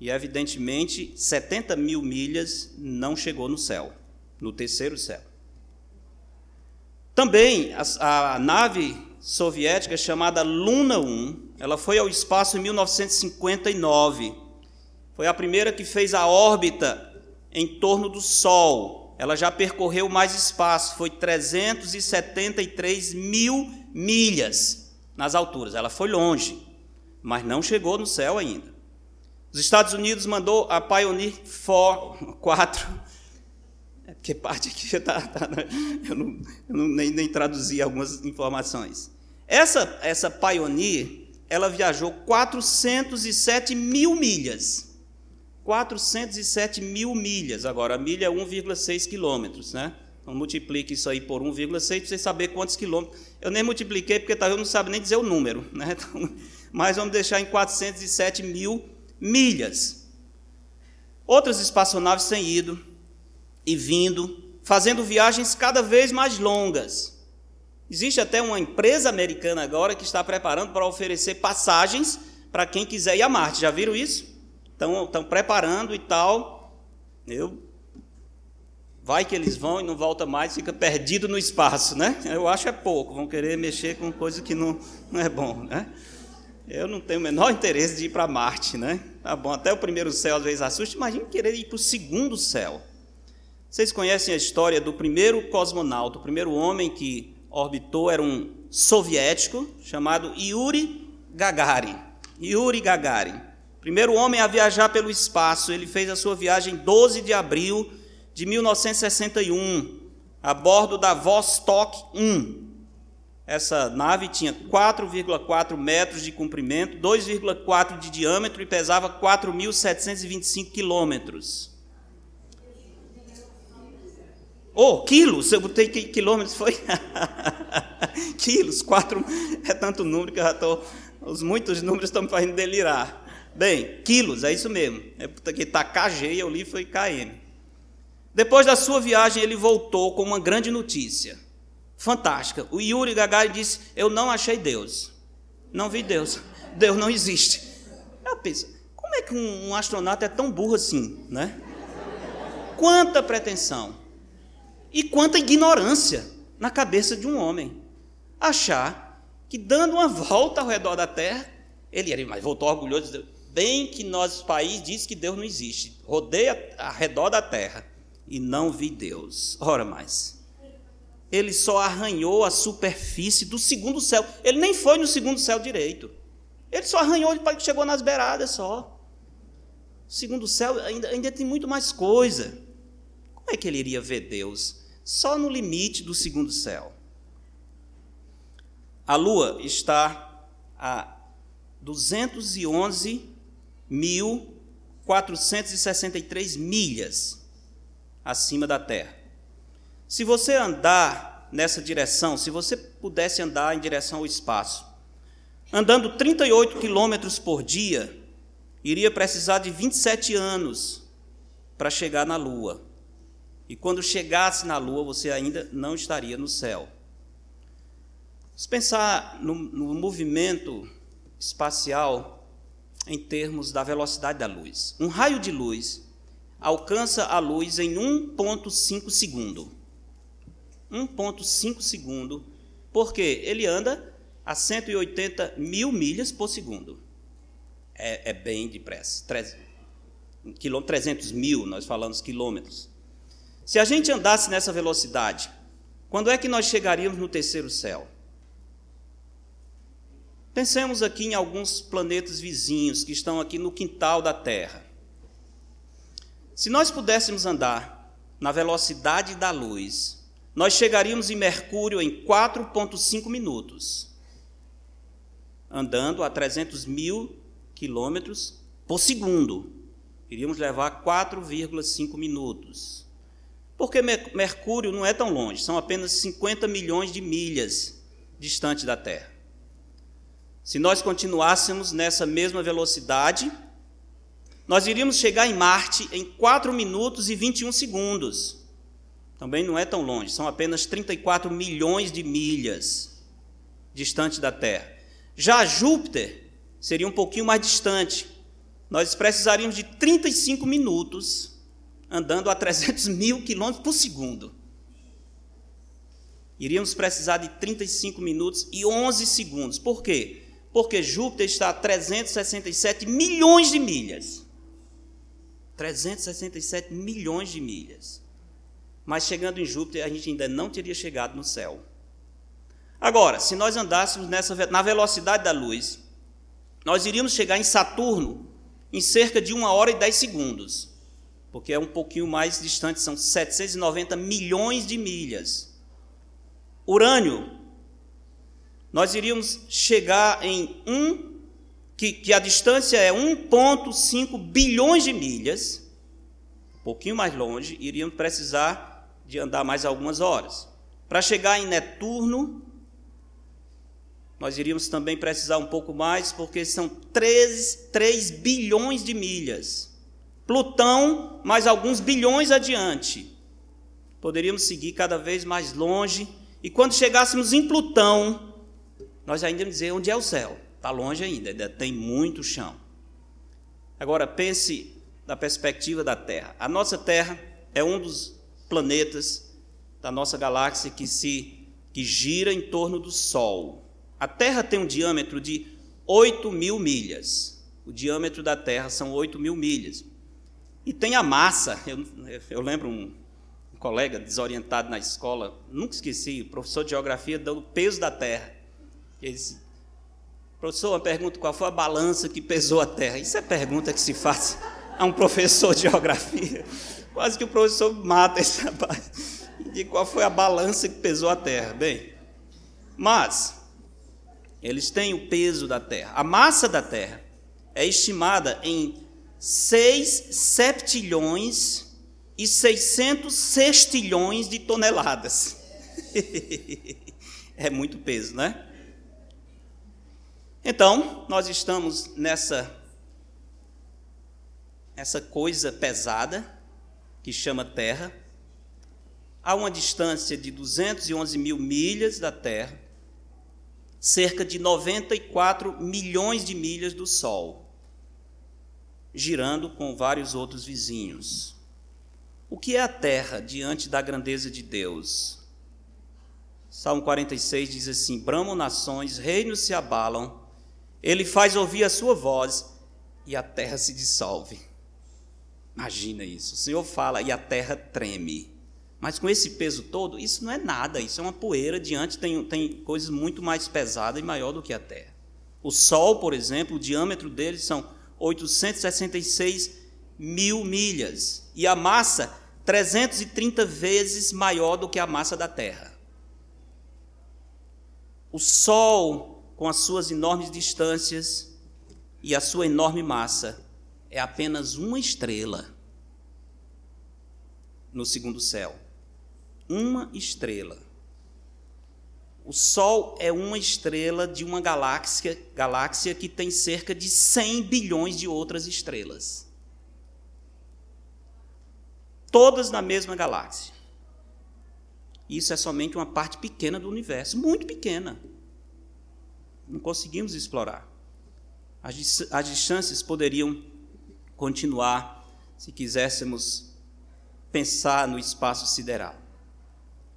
E, evidentemente, 70 mil milhas não chegou no céu no terceiro céu. Também a, a nave soviética chamada Luna 1, ela foi ao espaço em 1959. Foi a primeira que fez a órbita em torno do Sol. Ela já percorreu mais espaço, foi 373 mil milhas nas alturas. Ela foi longe, mas não chegou no céu ainda. Os Estados Unidos mandou a Pioneer 4 é porque parte aqui [LAUGHS] tá, tá, né? eu, não, eu não, nem, nem traduzi algumas informações. Essa, essa Pioneer, ela viajou 407 mil milhas. 407 mil milhas. Agora, a milha é 1,6 quilômetros, né? Então, multiplique isso aí por 1,6 para você saber quantos quilômetros. Eu nem multipliquei porque talvez não sabe nem dizer o número, [LAUGHS] né? Então, mas vamos deixar em 407 mil milhas. Outras espaçonaves têm ido e vindo, fazendo viagens cada vez mais longas. Existe até uma empresa americana agora que está preparando para oferecer passagens para quem quiser ir a Marte. Já viram isso? Estão, estão preparando e tal. Eu vai que eles vão e não volta mais, fica perdido no espaço, né? Eu acho é pouco, vão querer mexer com coisa que não, não é bom, né? Eu não tenho o menor interesse de ir para Marte, né? Tá bom, até o primeiro céu às vezes assusta, imagina querer ir para o segundo céu. Vocês conhecem a história do primeiro cosmonauta, o primeiro homem que orbitou era um soviético chamado Yuri Gagarin. Yuri Gagarin. Primeiro homem a viajar pelo espaço, ele fez a sua viagem 12 de abril de 1961, a bordo da Vostok 1. Essa nave tinha 4,4 metros de comprimento, 2,4 de diâmetro e pesava 4.725 quilômetros. Oh, quilos, eu botei quilômetros, foi? [LAUGHS] quilos, quatro, é tanto número que eu já estou, os muitos números estão me fazendo delirar. Bem, quilos, é isso mesmo, é porque está KG eu li foi KM. Depois da sua viagem, ele voltou com uma grande notícia, fantástica. O Yuri Gagarin disse, eu não achei Deus, não vi Deus, Deus não existe. Eu penso, como é que um astronauta é tão burro assim, né? Quanta pretensão. E quanta ignorância na cabeça de um homem. Achar que dando uma [LAUGHS] volta ao redor da terra, ele era, mas voltou orgulhoso, bem que nosso país diz que Deus não existe. Rodeia ao redor da terra e não vi Deus. Ora mais. Ele só arranhou a superfície do segundo céu. Ele nem foi no segundo céu direito. Ele só arranhou, ele chegou nas beiradas só. O segundo céu ainda, ainda tem muito mais coisa. Como é que ele iria ver Deus? Só no limite do segundo céu. A Lua está a 211.463 milhas acima da Terra. Se você andar nessa direção, se você pudesse andar em direção ao espaço, andando 38 quilômetros por dia, iria precisar de 27 anos para chegar na Lua E quando chegasse na Lua, você ainda não estaria no céu. Vamos pensar no, no movimento espacial em termos da velocidade da luz. Um raio de luz alcança a luz em 1,5 segundo. 1,5 segundo, porque ele anda a 180 mil milhas por segundo. É, é bem depressa. 300 mil, nós falamos quilômetros. Se a gente andasse nessa velocidade, quando é que nós chegaríamos no terceiro céu? Pensemos aqui em alguns planetas vizinhos que estão aqui no quintal da Terra. Se nós pudéssemos andar na velocidade da luz, nós chegaríamos em Mercúrio em 4,5 minutos, andando a 300 mil quilômetros por segundo. Iríamos levar 4,5 minutos. Porque Mercúrio não é tão longe, são apenas 50 milhões de milhas distante da Terra. Se nós continuássemos nessa mesma velocidade, nós iríamos chegar em Marte em 4 minutos e 21 segundos. Também não é tão longe, são apenas 34 milhões de milhas distante da Terra. Já Júpiter seria um pouquinho mais distante. Nós precisaríamos de 35 minutos andando a 300 [LAUGHS] mil quilômetros por segundo. Iríamos precisar de 35 minutos e 11 segundos. Por quê? Porque Júpiter está a 367 milhões de milhas. 367 milhões de milhas. Mas chegando em Júpiter, a gente ainda não teria chegado no céu. Agora, se nós andássemos nessa, na velocidade da luz, nós iríamos chegar em Saturno em cerca de uma hora e dez segundos, porque é um pouquinho mais distante, são 790 milhões de milhas. Urânio nós iríamos chegar em um, que, que a distância é 1,5 bilhões de milhas, um pouquinho mais longe, iríamos precisar de andar mais algumas horas. Para chegar em Netuno, nós iríamos também precisar um pouco mais, porque são 3, 3 bilhões de milhas. Plutão, mais alguns bilhões adiante. Poderíamos seguir cada vez mais longe, e quando chegássemos em Plutão, nós ainda vamos dizer onde é o céu. Está longe ainda, ainda tem muito chão. Agora, pense da perspectiva da Terra. A nossa Terra é um dos planetas da nossa galáxia que se que gira em torno do Sol. A Terra tem um diâmetro de 8 mil milhas. O diâmetro da Terra são 8 mil milhas. E tem a massa. Eu, eu lembro um, um colega desorientado na escola, nunca esqueci, professor de geografia, dando o peso da Terra. Ele disse, professor, uma pergunta, qual foi a balança que pesou a terra? Isso é pergunta que se faz a um professor de geografia. Quase que o professor mata esse rapaz. E qual foi a balança que pesou a terra? Bem, mas eles têm o peso da terra. A massa da terra é estimada em 6 septilhões e 600 sextilhões de toneladas. [LAUGHS] é muito peso, né? Então, nós estamos nessa essa coisa pesada que chama Terra, a uma distância de 211 mil milhas da Terra, cerca de 94 milhões de milhas do Sol, girando com vários outros vizinhos. O que é a Terra diante da grandeza de Deus? Salmo 46 diz assim: Bramam nações, reinos se abalam, ele faz ouvir a sua voz e a terra se dissolve. Imagina isso. O Senhor fala e a terra treme. Mas com esse peso todo, isso não é nada, isso é uma poeira diante, tem, tem coisas muito mais pesadas e maior do que a Terra. O Sol, por exemplo, o diâmetro dele são 866 mil milhas. E a massa, 330 vezes maior do que a massa da Terra. O Sol com as suas enormes distâncias e a sua enorme massa, é apenas uma estrela no segundo céu. Uma estrela. O Sol é uma estrela de uma galáxia, galáxia que tem cerca de 100 bilhões de outras estrelas. todas na mesma galáxia. Isso é somente uma parte pequena do universo, muito pequena. Não conseguimos explorar. As, as distâncias poderiam continuar se quiséssemos pensar no espaço sideral.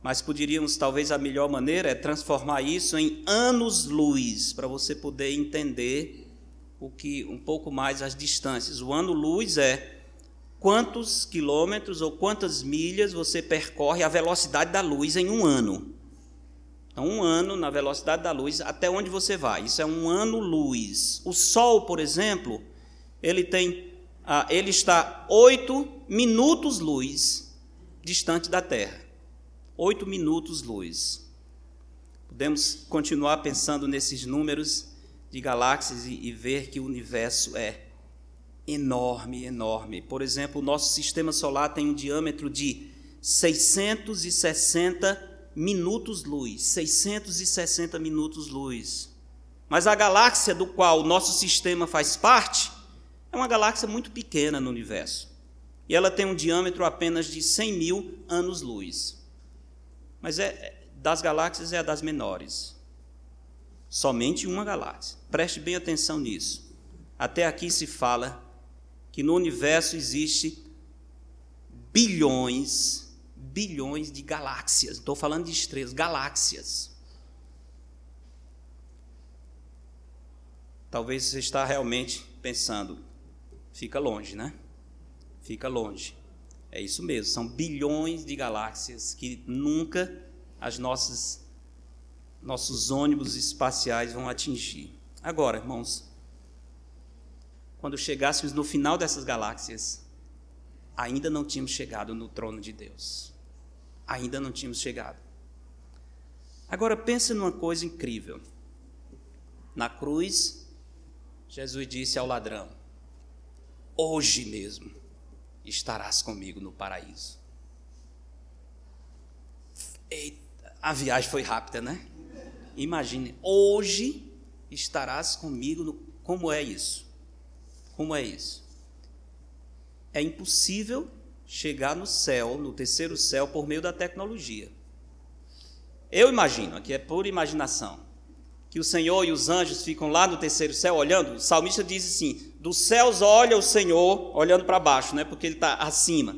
Mas poderíamos, talvez, a melhor maneira é transformar isso em anos-luz, para você poder entender o que um pouco mais as distâncias. O ano-luz é quantos quilômetros ou quantas milhas você percorre a velocidade da luz em um ano. Então, um ano na velocidade da luz, até onde você vai? Isso é um ano-luz. O Sol, por exemplo, ele tem, ah, ele está oito minutos-luz distante da Terra. Oito minutos-luz. Podemos continuar pensando nesses números de galáxias e, e ver que o universo é enorme, enorme. Por exemplo, o nosso sistema solar tem um diâmetro de 660 minutos-luz. 660 minutos-luz. Mas a galáxia do qual o nosso sistema faz parte é uma galáxia muito pequena no universo. E ela tem um diâmetro apenas de 100 mil anos-luz. Mas é, das galáxias é a das menores. Somente uma galáxia. Preste bem atenção nisso. Até aqui se fala que no universo existe bilhões, bilhões de galáxias. Estou falando de estrelas, galáxias. Talvez você está realmente pensando, fica longe, né? Fica longe. É isso mesmo, são bilhões de galáxias que nunca as nossas nossos ônibus espaciais vão atingir. Agora, irmãos, quando chegássemos no final dessas galáxias, ainda não tínhamos chegado no trono de Deus. Ainda não tínhamos chegado. Agora pense numa coisa incrível. Na cruz, Jesus disse ao ladrão: Hoje mesmo estarás comigo no paraíso. Eita, a viagem foi rápida, né? Imagine, hoje estarás comigo. No... Como é isso? Como é isso? É impossível chegar no céu, no terceiro céu, por meio da tecnologia. Eu imagino, aqui é pura imaginação, que o Senhor e os anjos ficam lá no terceiro céu olhando. O salmista diz assim: dos céus olha o Senhor olhando para baixo, né? Porque ele está acima.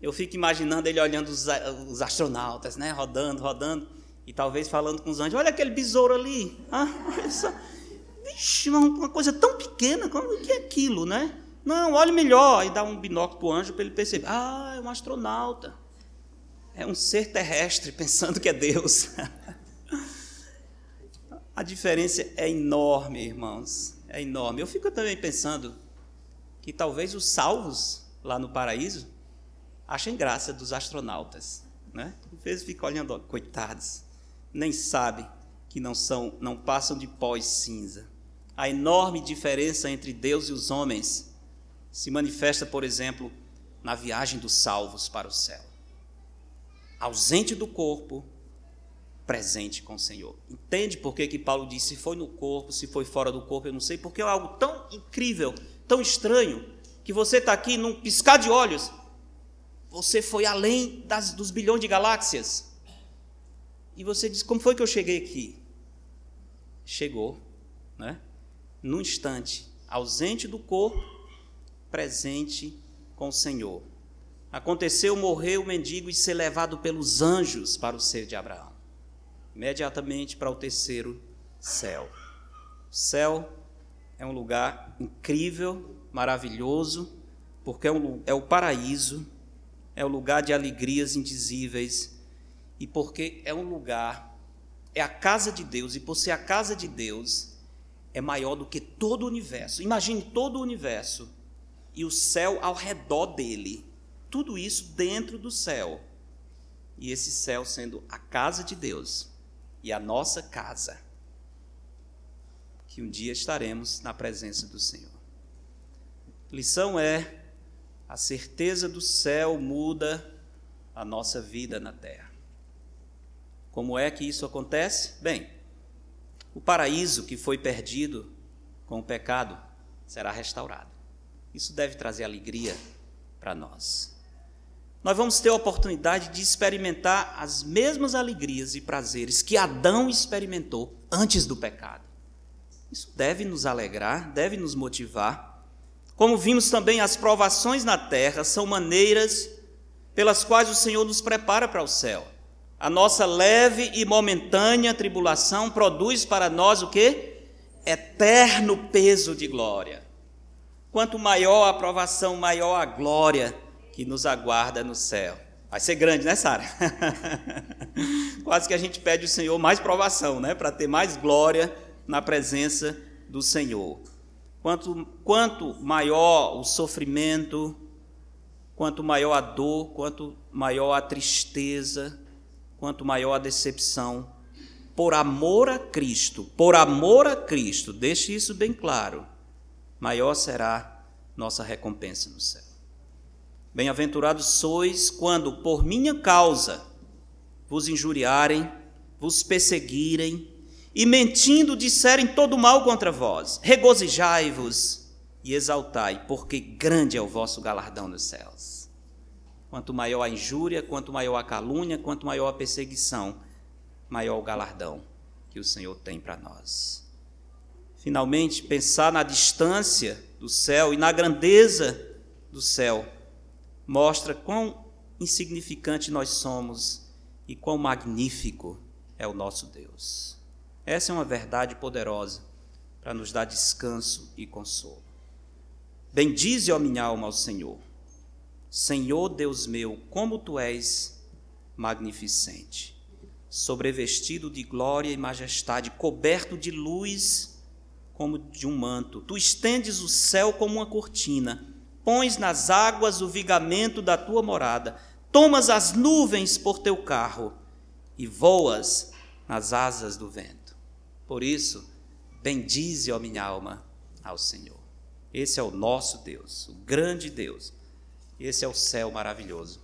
Eu fico imaginando ele olhando os, os astronautas, né? Rodando, rodando e talvez falando com os anjos: olha aquele besouro ali. Ah, olha só. Vixe, uma coisa tão pequena, como que é aquilo, né? Não, olhe melhor. E dá um binóculo para o anjo para ele perceber: ah, é um astronauta. É um ser terrestre pensando que é Deus. [LAUGHS] A diferença é enorme, irmãos. É enorme. Eu fico também pensando que talvez os salvos lá no paraíso achem graça dos astronautas, né? Às vezes fica olhando, coitados nem sabe que não são, não passam de pó e cinza. A enorme diferença entre Deus e os homens se manifesta, por exemplo, na viagem dos salvos para o céu. Ausente do corpo, presente com o Senhor. Entende por que, que Paulo disse: se foi no corpo, se foi fora do corpo, eu não sei, porque é algo tão incrível, tão estranho, que você está aqui num piscar de olhos, você foi além das, dos bilhões de galáxias. E você diz: como foi que eu cheguei aqui? Chegou, né? Num instante, ausente do corpo, presente com o Senhor. Aconteceu morrer o mendigo e ser levado pelos anjos para o ser de Abraão. Imediatamente para o terceiro céu. O céu é um lugar incrível, maravilhoso, porque é, um, é o paraíso, é o lugar de alegrias indizíveis e porque é um lugar, é a casa de Deus, e por ser a casa de Deus, é maior do que todo o universo. Imagine todo o universo e o céu ao redor dele. Tudo isso dentro do céu. E esse céu sendo a casa de Deus e a nossa casa. Que um dia estaremos na presença do Senhor. lição é: a certeza do céu muda a nossa vida na terra. Como é que isso acontece? Bem, o paraíso que foi perdido com o pecado será restaurado. Isso deve trazer alegria para nós. Nós vamos ter a oportunidade de experimentar as mesmas alegrias e prazeres que Adão experimentou antes do pecado. Isso deve nos alegrar, deve nos motivar. Como vimos também, as provações na terra são maneiras pelas quais o Senhor nos prepara para o céu. A nossa leve e momentânea tribulação produz para nós o que? Eterno peso de glória. Quanto maior a aprovação, maior a glória que nos aguarda no céu. Vai ser grande, né, Sara? [LAUGHS] Quase que a gente pede ao Senhor mais provação, né, para ter mais glória na presença do Senhor. Quanto, quanto maior o sofrimento, quanto maior a dor, quanto maior a tristeza, quanto maior a decepção, por amor a Cristo, por amor a Cristo, deixe isso bem claro, maior será nossa recompensa no céu. Bem-aventurados sois quando, por minha causa, vos injuriarem, vos perseguirem e, mentindo, disserem todo mal contra vós. Regozijai-vos e exaltai, porque grande é o vosso galardão nos céus. Quanto maior a injúria, quanto maior a calúnia, quanto maior a perseguição, maior o galardão que o Senhor tem para nós. Finalmente, pensar na distância do céu e na grandeza do céu mostra quão insignificante nós somos e quão magnífico é o nosso Deus. Essa é uma verdade poderosa para nos dar descanso e consolo. Bendize, ó minha alma, ao Senhor. Senhor Deus meu, como tu és magnificente, sobrevestido de glória e majestade, coberto de luz como de um manto. Tu estendes o céu como uma cortina pões nas águas o vigamento da tua morada, tomas as nuvens por teu carro e voas nas asas do vento. Por isso, bendize, ó minha alma, ao Senhor. Esse é o nosso Deus, o grande Deus. Esse é o céu maravilhoso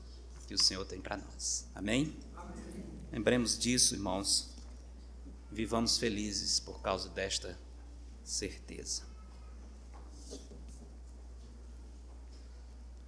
que o Senhor tem para nós. Amém? Amém? Lembremos disso, irmãos. Vivamos felizes por causa desta certeza.